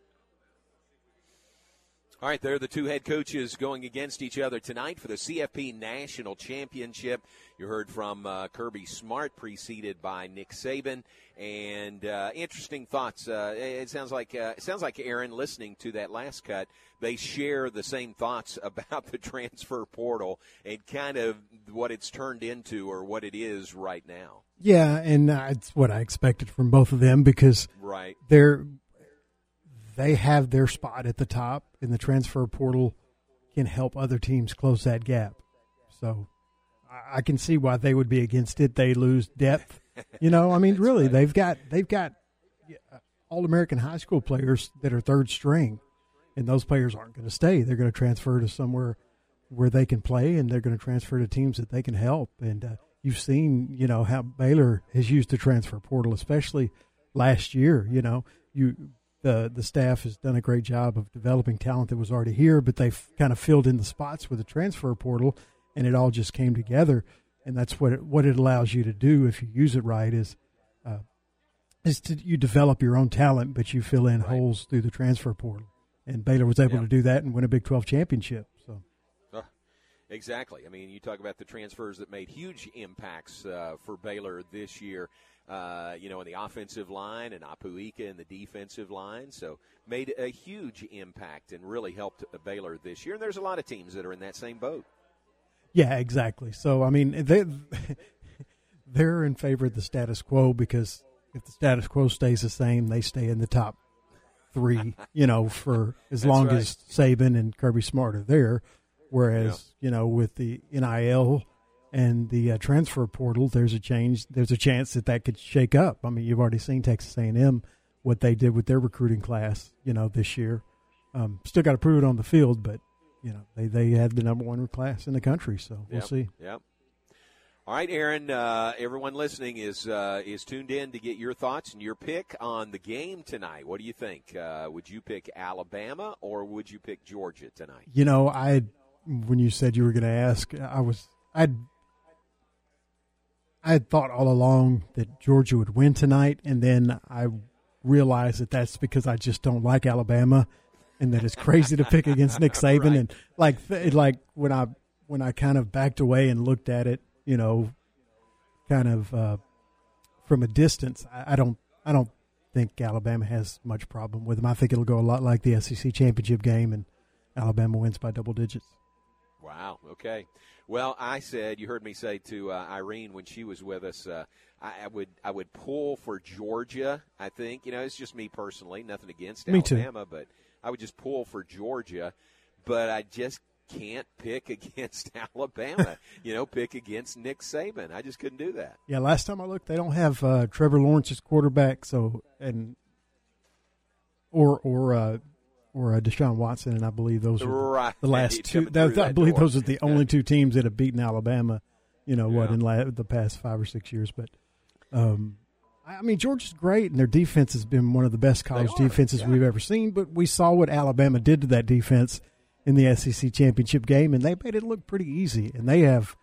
S2: All right, there are the two head coaches going against each other tonight for the CFP National Championship. You heard from uh, Kirby Smart, preceded by Nick Saban, and uh, interesting thoughts. Uh, it sounds like uh, it sounds like Aaron, listening to that last cut, they share the same thoughts about the transfer portal and kind of what it's turned into or what it is right now.
S24: Yeah, and uh, it's what I expected from both of them because
S2: right.
S24: they're they have their spot at the top, and the transfer portal can help other teams close that gap. So I can see why they would be against it. They lose depth. You know, I mean, really, right. they've got they've got all American high school players that are third string, and those players aren't going to stay. They're going to transfer to somewhere where they can play, and they're going to transfer to teams that they can help. And uh, you've seen, you know, how Baylor has used the transfer portal, especially last year. You know, you the the staff has done a great job of developing talent that was already here, but they've kind of filled in the spots with the transfer portal, and it all just came together. And that's what it, what it allows you to do if you use it right is uh, is to you develop your own talent, but you fill in right. holes through the transfer portal. And Baylor was able yeah. to do that and win a Big Twelve championship. So.
S2: Uh, exactly. I mean, you talk about the transfers that made huge impacts uh, for Baylor this year uh, you know, in the offensive line and Apu Ika in the defensive line. So made a huge impact and really helped Baylor this year. And there's a lot of teams that are in that same boat.
S24: Yeah, exactly. So I mean, they they're in favor of the status quo because if the status quo stays the same, they stay in the top three. you know, for as long right. as Saban and Kirby Smart are there. Whereas yeah. you know, with the NIL and the uh, transfer portal, there's a change. There's a chance that that could shake up. I mean, you've already seen Texas A&M what they did with their recruiting class, you know, this year. Um, still got to prove it on the field, but you know, they they had the number one class in the country, so we'll
S2: yep.
S24: see.
S2: Yep. All right, Aaron. Uh, everyone listening is uh, is tuned in to get your thoughts and your pick on the game tonight. What do you think? Uh, would you pick Alabama or would you pick Georgia tonight?
S24: You know, I when you said you were going to ask, I was I'd I had thought all along that Georgia would win tonight, and then I realized that that's because I just don't like Alabama, and that it's crazy to pick against Nick Saban. right. And like, like when I when I kind of backed away and looked at it, you know, kind of uh, from a distance, I, I don't I don't think Alabama has much problem with them. I think it'll go a lot like the SEC championship game, and Alabama wins by double digits.
S2: Wow. Okay. Well, I said you heard me say to uh, Irene when she was with us, uh, I, I, would I would pull for Georgia. I think you know it's just me personally, nothing against
S24: me
S2: Alabama,
S24: too.
S2: but I would just pull for Georgia. But I just can't pick against Alabama. you know, pick against Nick Saban. I just couldn't do that.
S24: Yeah, last time I looked, they don't have uh, Trevor Lawrence as quarterback, so and or or uh, or uh, Deshaun Watson, and I believe those were
S2: Right.
S24: the last two.
S2: coming
S24: That, I believe
S2: door.
S24: those are the only two teams that have beaten Alabama. You know what in la- the past five or six years, but um, I I mean Georgia's great, and their defense has been one of the best college
S2: are,
S24: defenses
S2: yeah.
S24: we've ever seen. But we saw what Alabama did to that defense in the SEC championship game, and they made it look pretty easy. And they have,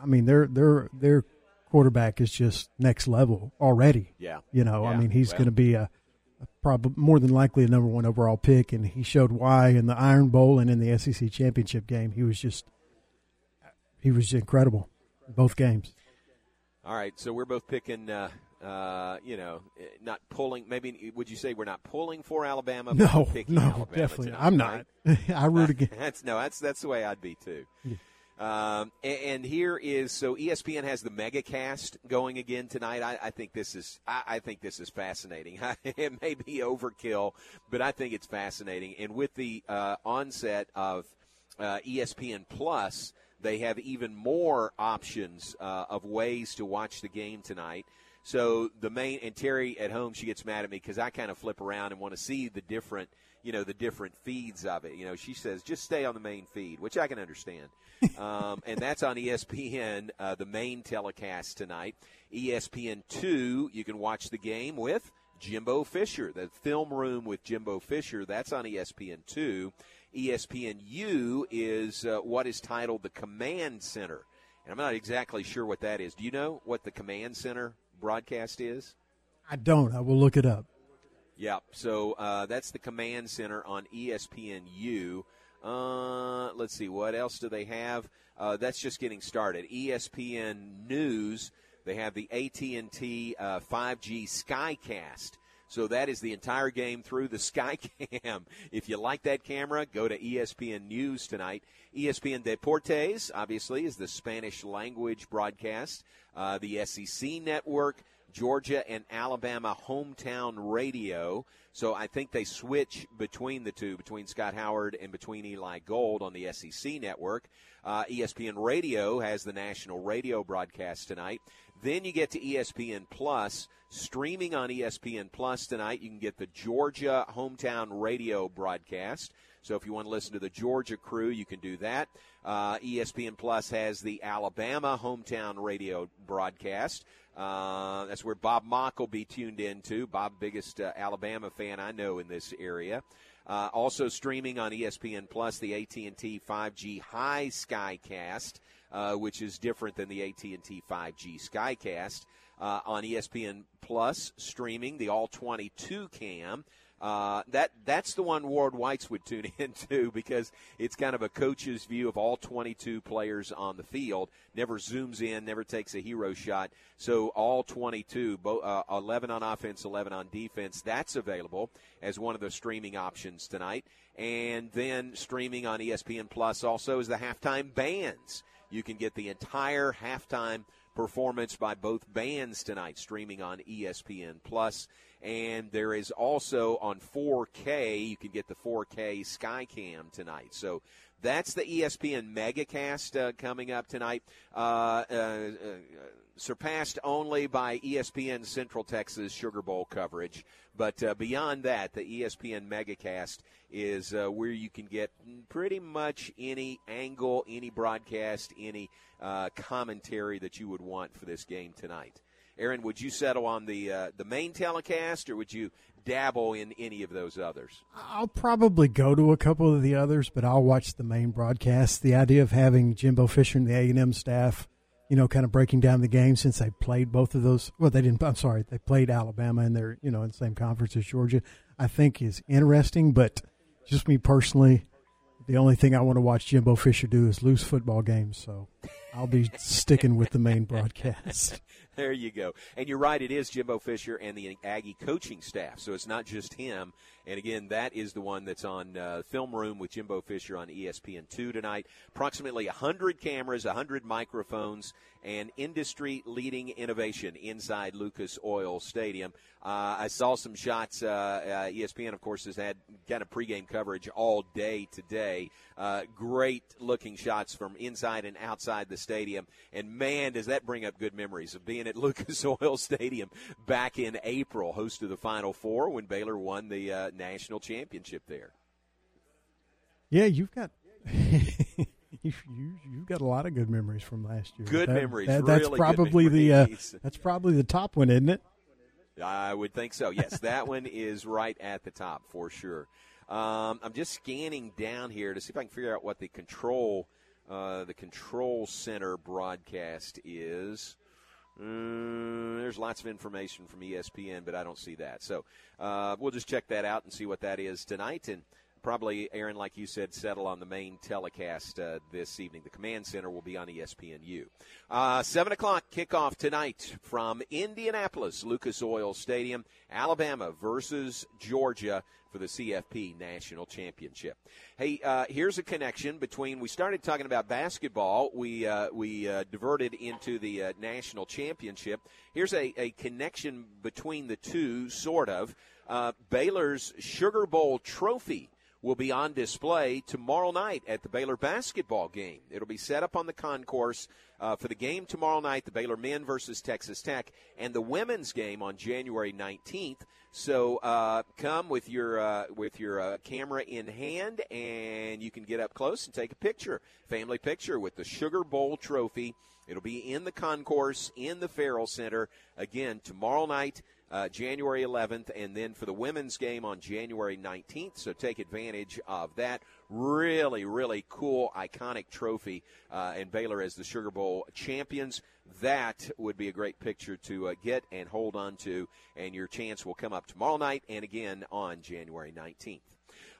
S24: I mean, their their their quarterback is just next level already.
S2: Yeah.
S24: you know, I mean, he's
S2: Well.
S24: going to be a, a prob- more than likely a number one overall pick, and he showed why in the Iron Bowl and in the SEC championship game. He was just he was incredible both games.
S2: All right, so we're both picking. Uh, uh, you know, not pulling. Maybe would you say we're not pulling for Alabama? but
S24: No,
S2: picking
S24: no,
S2: Alabama
S24: definitely.
S2: tonight,
S24: I'm
S2: right?
S24: not. I root against.
S2: that's no, that's that's the way I'd be too. Um, a- and, here is so ESPN has the MegaCast going again tonight. I, I think this is I, I think this is fascinating. it may be overkill, but I think it's fascinating. And with the uh, onset of uh, ESPN Plus, they have even more options uh, of ways to watch the game tonight. So the main and Terry at home, she gets mad at me because I kind of flip around and want to see the different, you know, the different feeds of it. You know, she says just stay on the main feed, which I can understand. um, and that's on ESPN, uh, the main telecast tonight. ESPN two, you can watch the game with Jimbo Fisher, the film room with Jimbo Fisher. That's on ESPN two. ESPN U is uh, what is titled the Command Center. And I'm not exactly sure what that is. Do you know what the Command Center broadcast is?
S24: I don't. I will look it up.
S2: Yeah, so uh, that's the Command Center on ESPNU. Uh, let's see, what else do they have? Uh, that's just getting started. ESPN News, they have the AT&T uh, 5G Skycast. So that is the entire game through the Skycam. If you like that camera, go to ESPN News tonight. ESPN Deportes, obviously, is the Spanish language broadcast. Uh, the SEC Network, Georgia and Alabama hometown radio. So I think they switch between the two, between Scott Howard and between Eli Gold on the SEC network. Uh, ESPN Radio has the national radio broadcast tonight. Then you get to ESPN Plus. Streaming on ESPN Plus tonight, you can get the Georgia hometown radio broadcast. So if you want to listen to the Georgia crew, you can do that. Uh, ESPN Plus has the Alabama hometown radio broadcast. Uh, that's where Bob Mock will be tuned in to. Bob, biggest uh, Alabama fan I know in this area. Uh, also streaming on ESPN Plus, the AT&T 5G High Skycast, uh, which is different than the AT&T 5G Skycast. Uh, on ESPN Plus, streaming the All 22 cam. Uh, that that's the one Ward Whites would tune into because it's kind of a coach's view of all 22 players on the field. Never zooms in, never takes a hero shot. So all 22, bo- uh, 11 on offense, 11 on defense. That's available as one of the streaming options tonight. And then streaming on ESPN Plus also is the halftime bands. You can get the entire halftime performance by both bands tonight streaming on ESPN Plus and there is also on 4K you can get the 4K Skycam tonight. So that's the ESPN MegaCast uh, coming up tonight. Uh, uh, uh, surpassed only by ESPN Central Texas Sugar Bowl coverage. But uh, beyond that, the ESPN MegaCast is uh, where you can get pretty much any angle, any broadcast, any commentary that you would want for this game tonight. Aaron, would you settle on the uh, the main telecast, or would you dabble in any of those others?
S24: I'll probably go to a couple of the others, but I'll watch the main broadcast. The idea of having Jimbo Fisher and the A and M staff, you know, kind of breaking down the game since they played both of those. Well, they didn't. I'm sorry, they played Alabama and they're you know in the same conference as Georgia. I think is interesting, but just me personally, the only thing I want to watch Jimbo Fisher do is lose football games. So I'll be sticking with the main broadcast.
S2: There you go. And you're right, it is Jimbo Fisher and the Aggie coaching staff. So it's not just him. And again, that is the one that's on uh, Film Room with Jimbo Fisher on E ESPN2 tonight. Approximately 100 cameras, 100 microphones, and industry leading innovation inside Lucas Oil Stadium. Uh, I saw some shots. Uh, uh, ESPN, of course, has had kind of pregame coverage all day today. Uh, great looking shots from inside and outside the stadium. And man, does that bring up good memories of being at Lucas Oil Stadium back in April, host of the Final Four when Baylor won the uh, national championship there.
S24: Yeah, you've got you, you you've got a lot of good memories from last year.
S2: Good
S24: That-
S2: memories,
S24: that- that's
S2: really
S24: probably the uh, that's probably the top one, isn't it?
S2: I would think so. Yes, that one is right at the top for sure. Um, I'm just scanning down here to see if I can figure out what the control uh, the control center broadcast is. Mm, there's lots of information from ESPN, but I don't see that. So uh, we'll just check that out and see what that is tonight. And probably, Aaron, like you said, settle on the main telecast uh, this evening. The command center will be on ESPNU. Uh, 7 o'clock kickoff tonight from Indianapolis, Lucas Oil Stadium, Alabama versus Georgia for the CFP National Championship. Hey, uh, here's a connection between. We started talking about basketball. We uh, we uh, diverted into the uh, national championship. Here's a, a connection between the two, sort of. Uh, Baylor's Sugar Bowl trophy will be on display tomorrow night at the Baylor basketball game. It'll be set up on the concourse uh, for the game tomorrow night, the Baylor men versus Texas Tech, and the women's game on January 19th. So uh, come with your uh, with your uh, camera in hand, and you can get up close and take a picture, family picture with the Sugar Bowl trophy. It'll be in the concourse in the Ferrell Center again tomorrow night uh, January 11th, and then for the women's game on January 19th. So take advantage of that. Really, really cool, iconic trophy, uh, and Baylor as the Sugar Bowl champions. That would be a great picture to uh, get and hold on to, and your chance will come up tomorrow night and again on January 19th.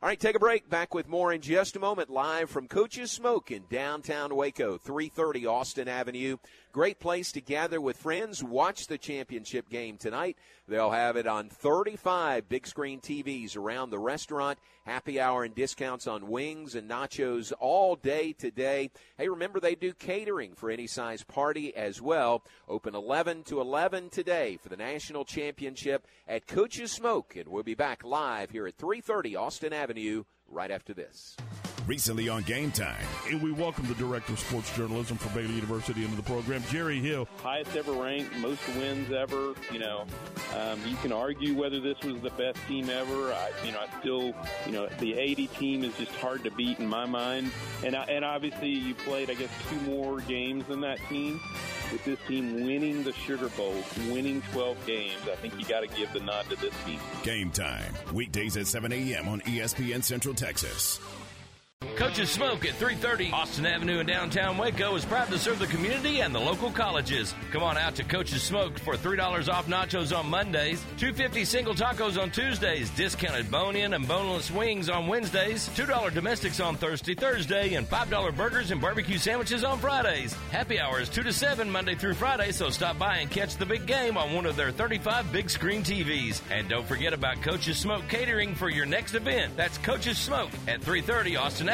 S2: All right, take a break. Back with more in just a moment. Live from Coach's Smoke in downtown Waco, 330 Austin Avenue. Great place to gather with friends. Watch the championship game tonight. They'll have it on 35 big screen TVs around the restaurant. Happy hour and discounts on wings and nachos all day today. Hey, remember they do catering for any size party as well. Open 11 to 11 today for the national championship at Coach's Smoke, and we'll be back live here at 330 Austin Avenue right after this.
S1: Recently on Game Time.
S23: And we welcome the Director of Sports Journalism for Baylor University into the program, Jerry Hill.
S25: highest ever ranked, most wins ever. You know, um, you can argue whether this was the best team ever. I, you know, I still, you know, the 80 team is just hard to beat in my mind. And I, and obviously, you played, I guess, two more games than that team. With this team winning the Sugar Bowl, winning 12 games, I think you got to give the nod to this team.
S1: Game Time. Weekdays at 7 a.m. on ESPN Central Texas.
S12: Coach's Smoke at 330 Austin Avenue in downtown Waco is proud to serve the community and the local colleges. Come on out to Coach's Smoke for $3 off nachos on Mondays, 250 single tacos on Tuesdays, discounted bone-in and boneless wings on Wednesdays, $2 domestics on Thursday, Thursday, and $5 burgers and barbecue sandwiches on Fridays. Happy hour is 2 to 7 Monday through Friday, so stop by and catch the big game on one of their 35 big screen TVs. And don't forget about Coach's Smoke catering for your next event. That's Coach's Smoke at 330 Austin Avenue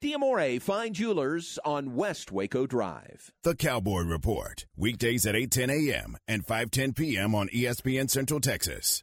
S2: Diamore Fine Jewelers on West Waco Drive.
S1: The Cowboy Report. Weekdays at 8:10 a.m. and 5:10 p.m. on ESPN Central Texas.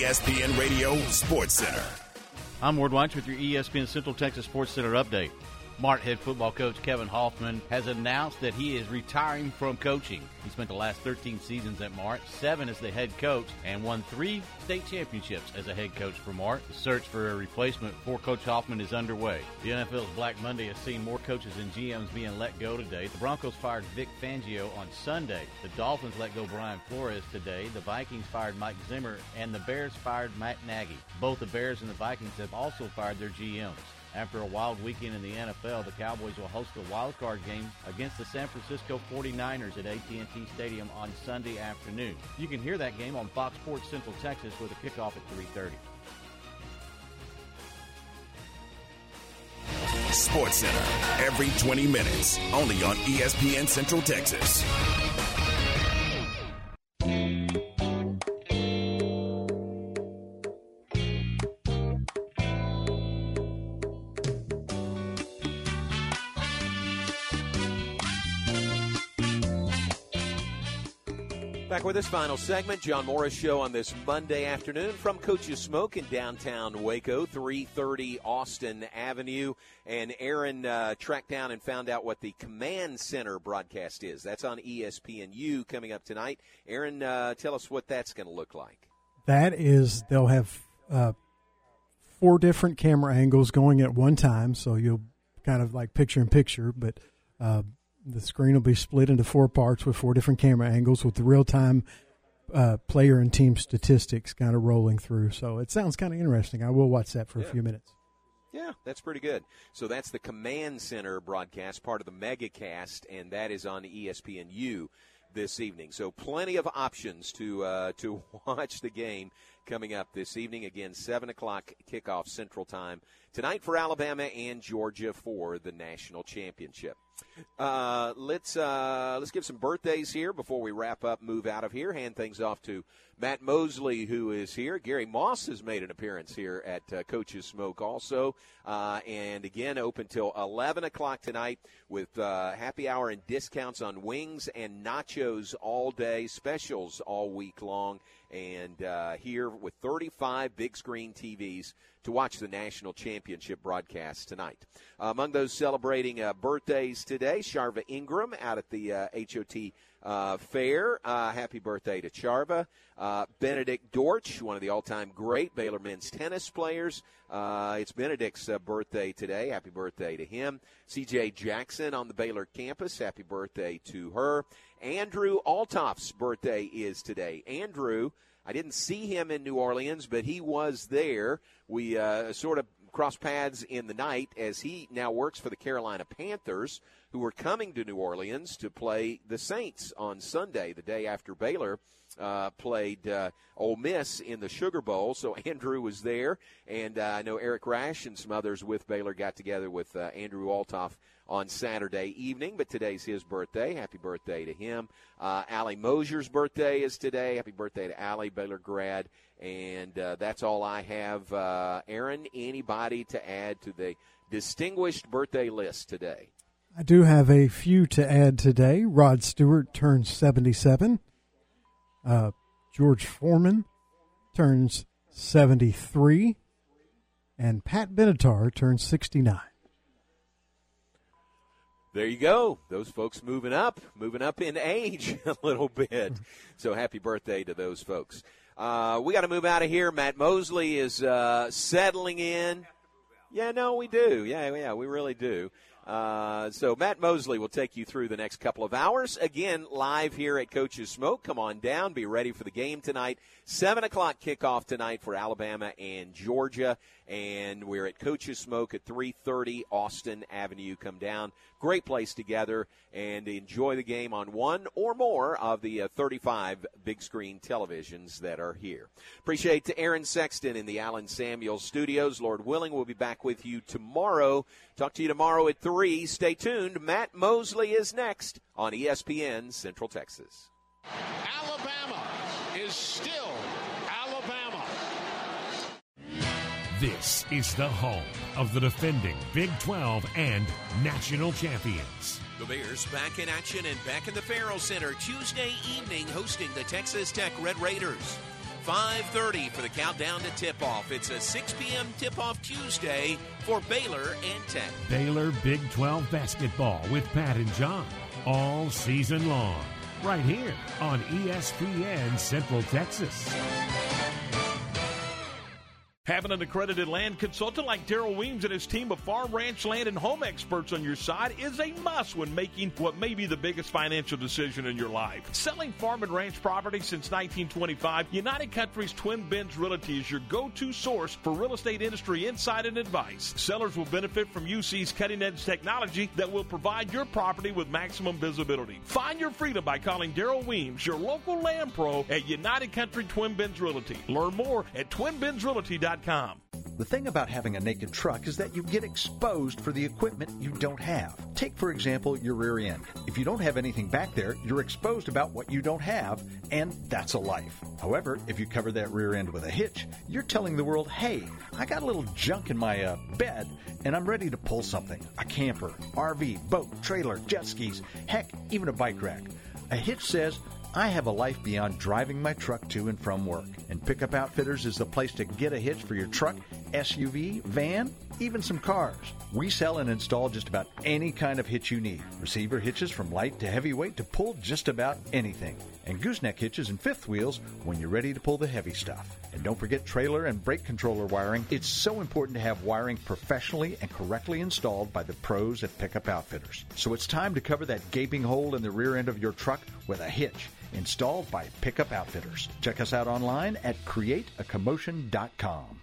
S1: ESPN Radio Sports Center.
S13: I'm Ward White with your ESPN Central Texas Sports Center update. Mart head football coach Kevin Hoffman has announced that he is retiring from coaching. He spent the last 13 seasons at Mart, seven as the head coach, and won three state championships as a head coach for Mart. The search for a replacement for Coach Hoffman is underway. The NFL's Black Monday has seen more coaches and GMs being let go today. The Broncos fired Vic Fangio on Sunday. The Dolphins let go Brian Flores today. The Vikings fired Mike Zimmer, and the Bears fired Matt Nagy. Both the Bears and the Vikings have also fired their GMs. After a wild weekend in the NFL, the Cowboys will host a wild card game against the San Francisco 49ers at AT&T Stadium on Sunday afternoon. You can hear that game on Fox Sports Central Texas with a kickoff at 3:30.
S1: Sports Center every 20 minutes, only on ESPN Central Texas.
S2: Back with this final segment, John Morris Show on this Monday afternoon from Coach's Smoke in downtown Waco, 330 Austin Avenue. And Aaron uh, tracked down and found out what the Command Center broadcast is. That's on ESPNU coming up tonight. Aaron, uh, tell us what that's going to look like.
S24: That is, they'll have uh, four different camera angles going at one time, so you'll kind of like picture in picture, but uh, the screen will be split into four parts with four different camera angles with the real time uh, player and team statistics kind of rolling through. So it sounds kind of interesting. I will watch that for a few minutes.
S2: Yeah, that's pretty good. So that's the Command Center broadcast, part of the MegaCast, and that is on ESPNU this evening. So plenty of options to uh, to watch the game coming up this evening. Again, seven o'clock kickoff Central Time tonight for Alabama and Georgia for the national championship. Uh, let's uh, let's give some birthdays here before we wrap up. Move out of here. Hand things off to Matt Mosley, who is here. Gary Moss has made an appearance here at uh, Coach's Smoke, also, uh, and again open till 11 o'clock tonight with uh, happy hour and discounts on wings and nachos all day, specials all week long, and uh, here with 35 big screen TVs to watch the national championship broadcast tonight. Uh, among those celebrating uh, birthdays today, Sharva Ingram out at the uh, HOT uh, Fair. Uh, happy birthday to Charva. Uh, Benedict Dortch, one of the all-time great Baylor men's tennis players. Uh, it's Benedict's uh, birthday today. Happy birthday to him. C.J. Jackson on the Baylor campus. Happy birthday to her. Andrew Altoff's birthday is today. Andrew, I didn't see him in New Orleans, but he was there. We uh, sort of crossed paths in the night as he now works for the Carolina Panthers, who are coming to New Orleans to play the Saints on Sunday, the day after Baylor uh, played uh, Ole Miss in the Sugar Bowl. So Andrew was there, and uh, I know Eric Rash and some others with Baylor got together with uh, Andrew Altoff on Saturday evening, but today's his birthday. Happy birthday to him. Uh, Allie Mosier's birthday is today. Happy birthday to Allie, Baylor grad. And uh, that's all I have. Uh, Aaron, anybody to add to the distinguished birthday list today?
S24: I do have a few to add today. Rod Stewart turns 77. Uh, George Foreman turns 73. And Pat Benatar turns 69.
S2: There you go. Those folks moving up, moving up in age a little bit. So happy birthday to those folks. Uh, we got to move out of here. Matt Mosley is uh, settling in. Yeah, no, we do. Yeah, yeah, we really do. Uh, so Matt Mosley will take you through the next couple of hours. Again, live here at Coach's Smoke. Come on down. Be ready for the game tonight. Seven o'clock kickoff tonight for Alabama and Georgia. And we're at Coach's Smoke at 330 Austin Avenue. Come down. Great place to gather and enjoy the game on one or more of the uh, 35 big screen televisions that are here. Appreciate to Aaron Sexton in the Allen Samuels studios. Lord willing, we'll be back with you tomorrow. Talk to you tomorrow at 3. Stay tuned. Matt Mosley is next on ESPN Central Texas.
S18: Alabama is still Alabama.
S26: This is the home of the defending Big 12 and national champions.
S10: The Bears back in action and back in the Ferrell Center Tuesday evening hosting the Texas Tech Red Raiders. 5:30 for the countdown to tip-off. It's a 6 p.m. tip-off Tuesday for Baylor and Tech.
S26: Baylor Big 12 basketball with Pat and John all season long. Right here on ESPN Central Texas.
S6: Having an accredited land consultant like Daryl Weems and his team of farm, ranch, land, and home experts on your side is a must when making what may be the biggest financial decision in your life. Selling farm and ranch property since 1925, United Countries Twin Bends Realty is your go-to source for real estate industry insight and advice. Sellers will benefit from UC's cutting-edge technology that will provide your property with maximum visibility. Find your freedom by calling Daryl Weems, your local land pro at United Country Twin Bends Realty. Learn more at twinbendsrealty.com.
S27: The thing about having a naked truck is that you get exposed for the equipment you don't have. Take, for example, your rear end. If you don't have anything back there, you're exposed about what you don't have, and that's a life. However, if you cover that rear end with a hitch, you're telling the world, hey, I got a little junk in my uh, bed, and I'm ready to pull something a camper, RV, boat, trailer, jet skis, heck, even a bike rack. A hitch says, I have a life beyond driving my truck to and from work, and Pickup Outfitters is the place to get a hitch for your truck, SUV, van, even some cars. We sell and install just about any kind of hitch you need. Receiver hitches from light to heavyweight to pull just about anything. And gooseneck hitches and fifth wheels when you're ready to pull the heavy stuff. And don't forget trailer and brake controller wiring. It's so important to have wiring professionally and correctly installed by the pros at Pickup Outfitters. So it's time to cover that gaping hole in the rear end of your truck with a hitch installed by Pickup Outfitters. Check us out online at createacommotion.com.